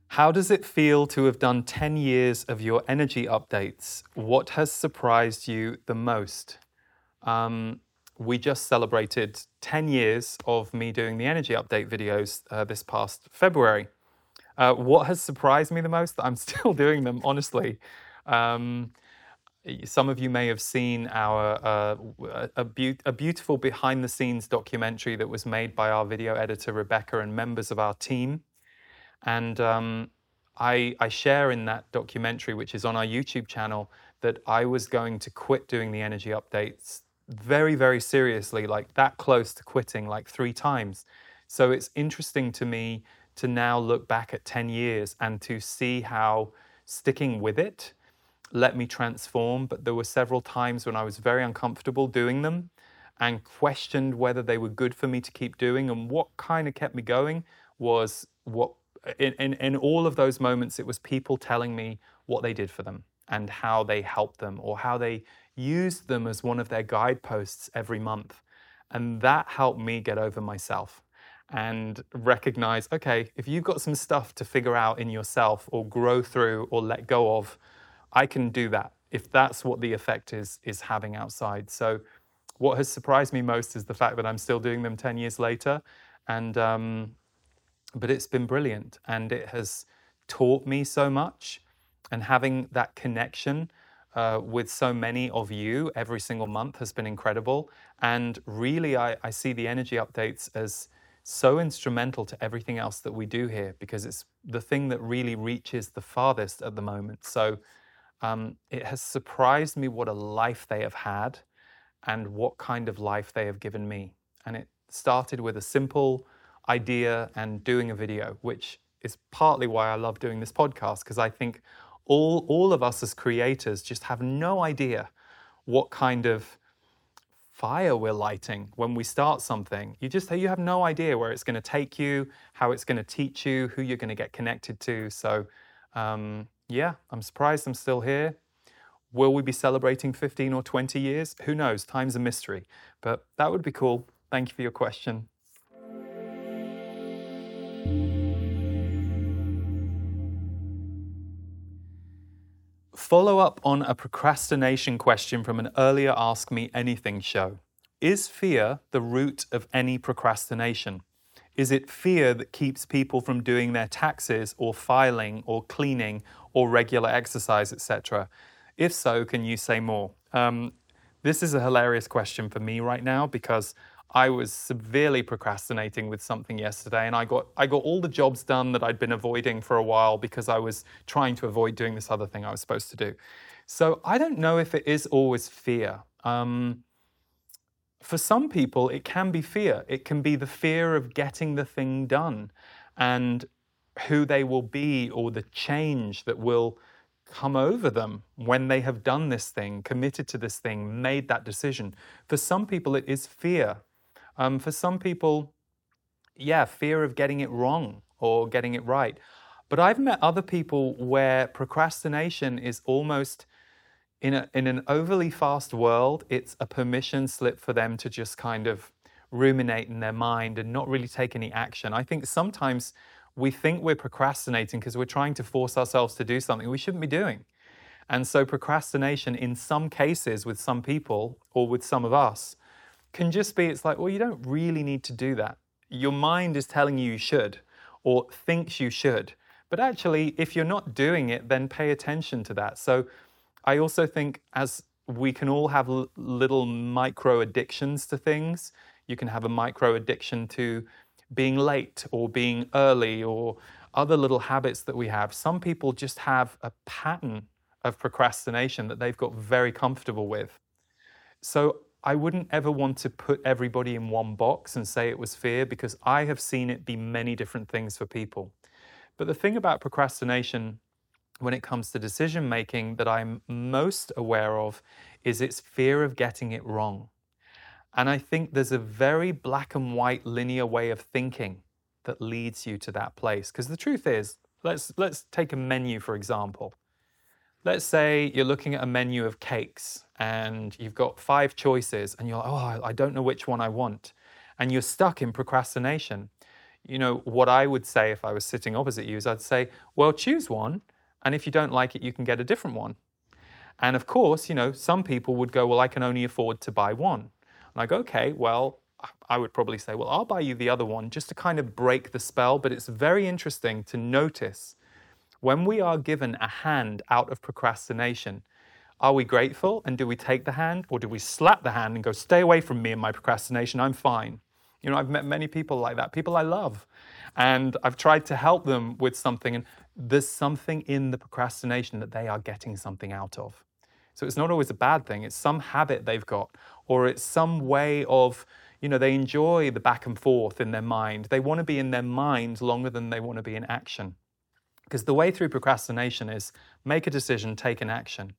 How does it feel to have done 10 years of your energy updates? What has surprised you the most? Um, we just celebrated 10 years of me doing the energy update videos uh, this past February. Uh, what has surprised me the most? that I'm *laughs* still doing them, honestly. Um, some of you may have seen our uh, a, be- a, beautiful behind the scenes documentary that was made by our video editor Rebecca and members of our team. And um, I, I share in that documentary, which is on our YouTube channel, that I was going to quit doing the energy updates very, very seriously, like that close to quitting, like three times. So it's interesting to me to now look back at 10 years and to see how sticking with it let me transform. But there were several times when I was very uncomfortable doing them. and questioned whether they were good for me to keep doing. And what kind of kept me going was what, in, in, in all of those moments, it was people telling me what they did for them and how they helped them or how they used them as one of their guideposts every month. And that helped me get over myself and recognize okay, if you've got some stuff to figure out in yourself or grow through or let go of, I can do that if that's what the effect is is having outside. So what has surprised me most is the fact that I'm still doing them 10 years later. And um, but it's been brilliant and it has taught me so much and having that connection uh, with so many of you every single month has been incredible. And really, I, I see the energy updates as so instrumental to everything else that we do here because it's the thing that really reaches the farthest at the moment. So um, it has surprised me what a life they have had and what kind of life they have given me. And it started with a simple idea and doing a video, which is partly why I love doing this podcast because I think all, all of us as creators just have no idea what kind of fire we're lighting when we start something. You just you have no idea where it's going to take you, how it's going to teach you, who you're going to get connected to. So, um, yeah, I'm surprised I'm still here. Will we be celebrating 15 or 20 years? Who knows? Time's a mystery. But that would be cool. Thank you for your question. Follow up on a procrastination question from an earlier Ask Me Anything show. Is fear the root of any procrastination? Is it fear that keeps people from doing their taxes or filing or cleaning or regular exercise, etc.? If so, can you say more? Um, this is a hilarious question for me right now because I was severely procrastinating with something yesterday, and I got I got all the jobs done that I'd been avoiding for a while because I was trying to avoid doing this other thing I was supposed to do. So I don't know if it is always fear. Um, for some people, it can be fear. It can be the fear of getting the thing done, and who they will be, or the change that will come over them when they have done this thing, committed to this thing, made that decision. For some people, it is fear um, for some people, yeah, fear of getting it wrong or getting it right. But I've met other people where procrastination is almost in, a, in an overly fast world, it's a permission slip for them to just kind of ruminate in their mind and not really take any action. I think sometimes we think we're procrastinating because we're trying to force ourselves to do something we shouldn't be doing. And so, procrastination, in some cases, with some people or with some of us, can just be it's like, well, you don't really need to do that. Your mind is telling you you should or thinks you should. But actually, if you're not doing it, then pay attention to that. So I also think as we can all have l- little micro addictions to things, you can have a micro addiction to being late or being early or other little habits that we have. Some people just have a pattern of procrastination that they've got very comfortable with. So I wouldn't ever want to put everybody in one box and say it was fear because I have seen it be many different things for people. But the thing about procrastination when it comes to decision making that I'm most aware of is its fear of getting it wrong. And I think there's a very black and white linear way of thinking that leads you to that place. Because the truth is, let's, let's take a menu for example. Let's say you're looking at a menu of cakes and you've got five choices and you're like, oh, I don't know which one I want. And you're stuck in procrastination. You know, what I would say if I was sitting opposite you is I'd say, well, choose one. And if you don't like it, you can get a different one. And of course, you know, some people would go, well, I can only afford to buy one. And I go, okay, well, I would probably say, well, I'll buy you the other one just to kind of break the spell. But it's very interesting to notice when we are given a hand out of procrastination, are we grateful and do we take the hand or do we slap the hand and go, stay away from me and my procrastination? I'm fine. You know, I've met many people like that, people I love. And I've tried to help them with something, and there's something in the procrastination that they are getting something out of. So it's not always a bad thing, it's some habit they've got, or it's some way of, you know, they enjoy the back and forth in their mind. They want to be in their mind longer than they want to be in action. Because the way through procrastination is make a decision, take an action.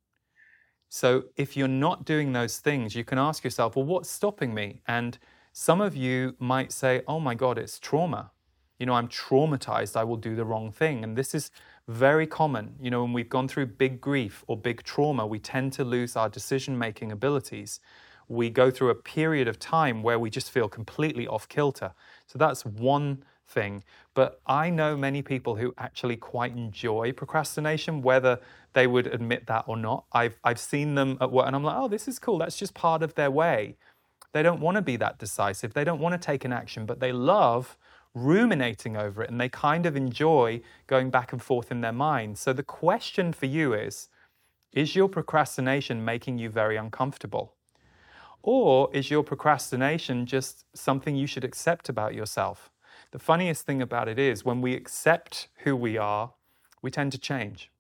So if you're not doing those things, you can ask yourself, well, what's stopping me? And some of you might say, oh my God, it's trauma. You know, I'm traumatized, I will do the wrong thing. And this is very common. You know, when we've gone through big grief or big trauma, we tend to lose our decision making abilities. We go through a period of time where we just feel completely off kilter. So that's one thing. But I know many people who actually quite enjoy procrastination, whether they would admit that or not. I've, I've seen them at work and I'm like, oh, this is cool. That's just part of their way. They don't want to be that decisive. They don't want to take an action, but they love ruminating over it and they kind of enjoy going back and forth in their mind. So the question for you is Is your procrastination making you very uncomfortable? Or is your procrastination just something you should accept about yourself? The funniest thing about it is when we accept who we are, we tend to change.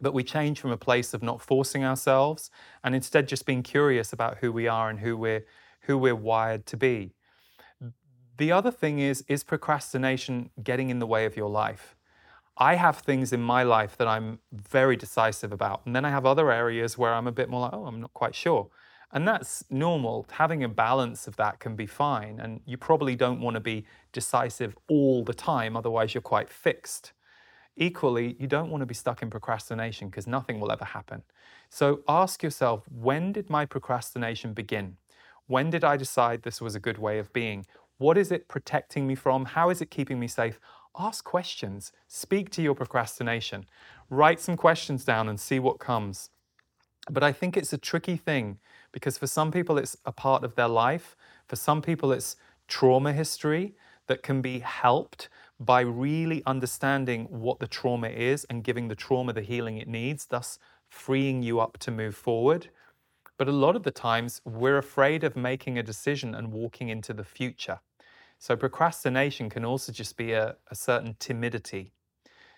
But we change from a place of not forcing ourselves and instead just being curious about who we are and who we're, who we're wired to be. The other thing is, is procrastination getting in the way of your life? I have things in my life that I'm very decisive about. And then I have other areas where I'm a bit more like, oh, I'm not quite sure. And that's normal. Having a balance of that can be fine. And you probably don't want to be decisive all the time, otherwise, you're quite fixed. Equally, you don't want to be stuck in procrastination because nothing will ever happen. So ask yourself when did my procrastination begin? When did I decide this was a good way of being? What is it protecting me from? How is it keeping me safe? Ask questions. Speak to your procrastination. Write some questions down and see what comes. But I think it's a tricky thing because for some people it's a part of their life. For some people it's trauma history that can be helped by really understanding what the trauma is and giving the trauma the healing it needs, thus freeing you up to move forward. But a lot of the times we're afraid of making a decision and walking into the future. So procrastination can also just be a, a certain timidity.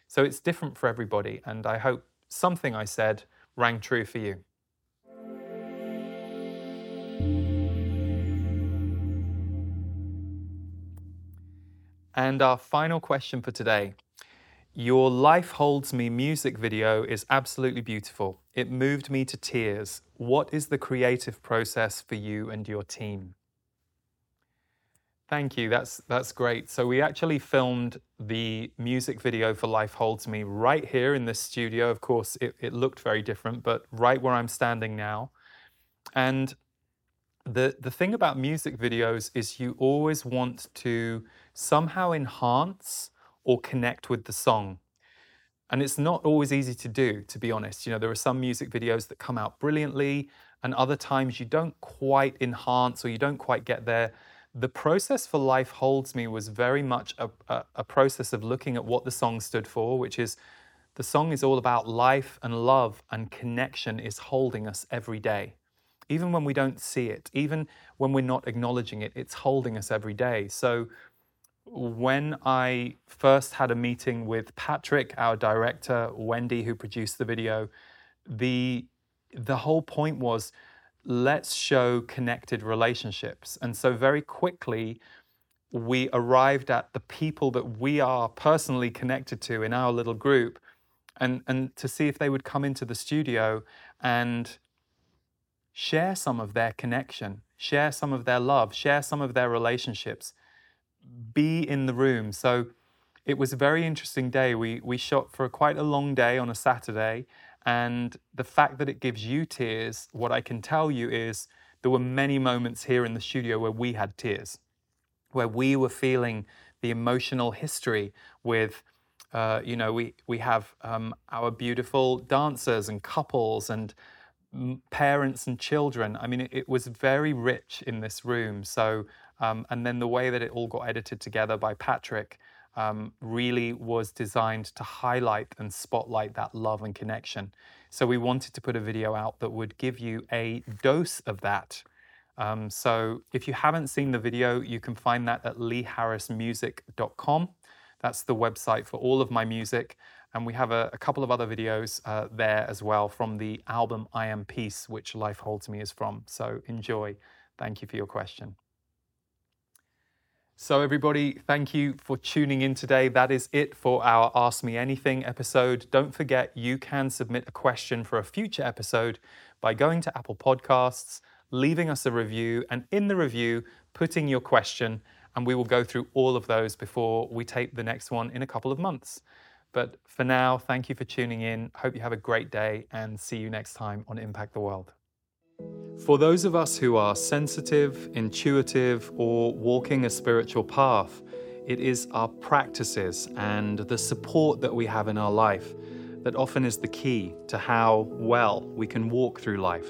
So it's different for everybody, and I hope something I said rang true for you. And our final question for today. Your Life Holds Me music video is absolutely beautiful. It moved me to tears. What is the creative process for you and your team? Thank you. That's that's great. So we actually filmed the music video for Life Holds Me right here in this studio. Of course, it, it looked very different, but right where I'm standing now. And the the thing about music videos is you always want to somehow enhance or connect with the song. And it's not always easy to do, to be honest. You know, there are some music videos that come out brilliantly, and other times you don't quite enhance or you don't quite get there. The process for Life Holds Me was very much a, a, a process of looking at what the song stood for, which is the song is all about life and love and connection is holding us every day. Even when we don't see it, even when we're not acknowledging it, it's holding us every day. So when I first had a meeting with Patrick, our director, Wendy, who produced the video, the the whole point was let's show connected relationships. And so very quickly we arrived at the people that we are personally connected to in our little group and and to see if they would come into the studio and share some of their connection, share some of their love, share some of their relationships be in the room. So it was a very interesting day. We, we shot for quite a long day on a Saturday. And the fact that it gives you tears, what I can tell you is there were many moments here in the studio where we had tears, where we were feeling the emotional history with, uh, you know, we, we have um, our beautiful dancers and couples and parents and children. I mean, it, it was very rich in this room. So um, and then the way that it all got edited together by Patrick um, really was designed to highlight and spotlight that love and connection. So we wanted to put a video out that would give you a dose of that. Um, so if you haven't seen the video, you can find that at leeharrismusic.com. That's the website for all of my music. And we have a, a couple of other videos uh, there as well from the album I Am Peace, which Life Holds Me is from. So enjoy. Thank you for your question. So, everybody, thank you for tuning in today. That is it for our Ask Me Anything episode. Don't forget, you can submit a question for a future episode by going to Apple Podcasts, leaving us a review, and in the review, putting your question. And we will go through all of those before we tape the next one in a couple of months. But for now, thank you for tuning in. Hope you have a great day and see you next time on Impact the World. For those of us who are sensitive, intuitive, or walking a spiritual path, it is our practices and the support that we have in our life that often is the key to how well we can walk through life.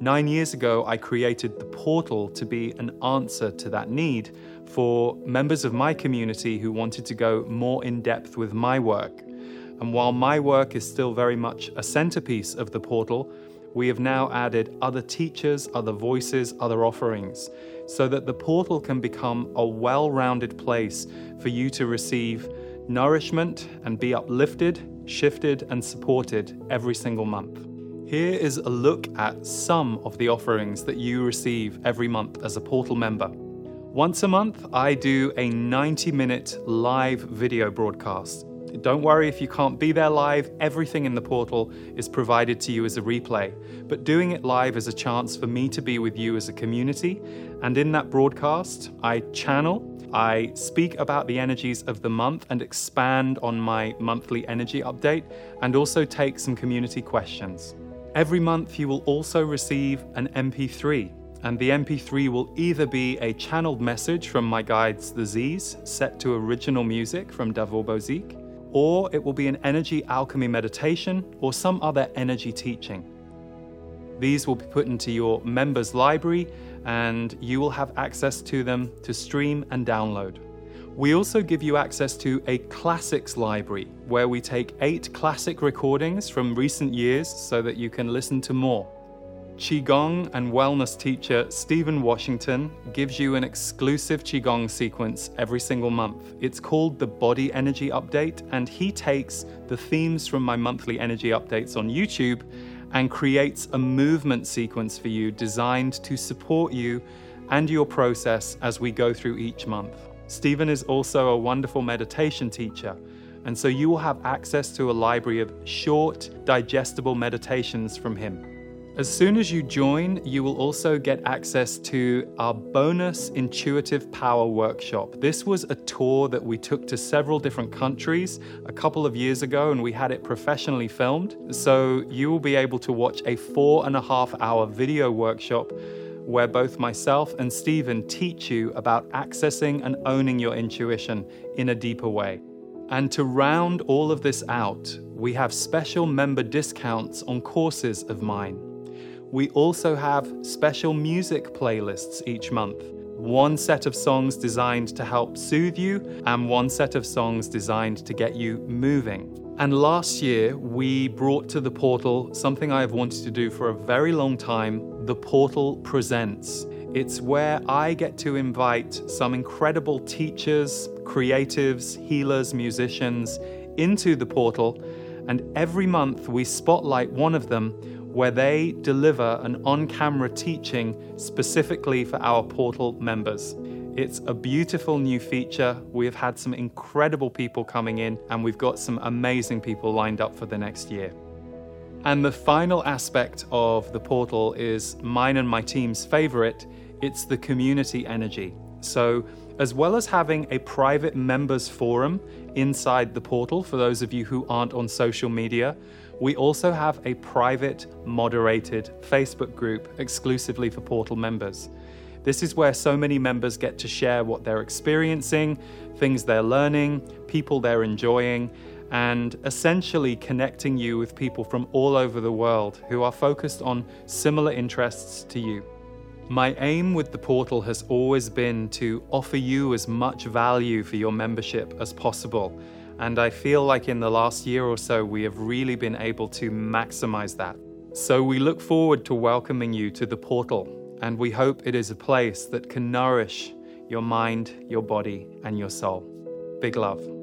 Nine years ago, I created the portal to be an answer to that need for members of my community who wanted to go more in depth with my work. And while my work is still very much a centerpiece of the portal, we have now added other teachers, other voices, other offerings, so that the portal can become a well rounded place for you to receive nourishment and be uplifted, shifted, and supported every single month. Here is a look at some of the offerings that you receive every month as a portal member. Once a month, I do a 90 minute live video broadcast don't worry if you can't be there live, everything in the portal is provided to you as a replay. But doing it live is a chance for me to be with you as a community. And in that broadcast, I channel, I speak about the energies of the month and expand on my monthly energy update, and also take some community questions. Every month, you will also receive an MP3 and the MP3 will either be a channeled message from my guides, the Z's, set to original music from Davor Bozik, or it will be an energy alchemy meditation or some other energy teaching. These will be put into your members' library and you will have access to them to stream and download. We also give you access to a classics library where we take eight classic recordings from recent years so that you can listen to more. Qigong and wellness teacher Stephen Washington gives you an exclusive Qigong sequence every single month. It's called the Body Energy Update, and he takes the themes from my monthly energy updates on YouTube and creates a movement sequence for you designed to support you and your process as we go through each month. Stephen is also a wonderful meditation teacher. And so you will have access to a library of short, digestible meditations from him. As soon as you join, you will also get access to our bonus Intuitive Power Workshop. This was a tour that we took to several different countries a couple of years ago, and we had it professionally filmed. So you will be able to watch a four and a half hour video workshop where both myself and Stephen teach you about accessing and owning your intuition in a deeper way. And to round all of this out, we have special member discounts on courses of mine. We also have special music playlists each month. One set of songs designed to help soothe you, and one set of songs designed to get you moving. And last year, we brought to the portal something I have wanted to do for a very long time the Portal Presents. It's where I get to invite some incredible teachers, creatives, healers, musicians into the portal, and every month we spotlight one of them where they deliver an on camera teaching specifically for our portal members. It's a beautiful new feature. We've had some incredible people coming in, and we've got some amazing people lined up for the next year. And the final aspect of the portal is mine and my team's favorite it's the community energy. So, as well as having a private members forum inside the portal for those of you who aren't on social media, we also have a private, moderated Facebook group exclusively for Portal members. This is where so many members get to share what they're experiencing, things they're learning, people they're enjoying, and essentially connecting you with people from all over the world who are focused on similar interests to you. My aim with the portal has always been to offer you as much value for your membership as possible and I feel like in the last year or so, we have really been able to maximize that. So we look forward to welcoming you to the portal, and we hope it is a place that can nourish your mind, your body, and your soul. Big love.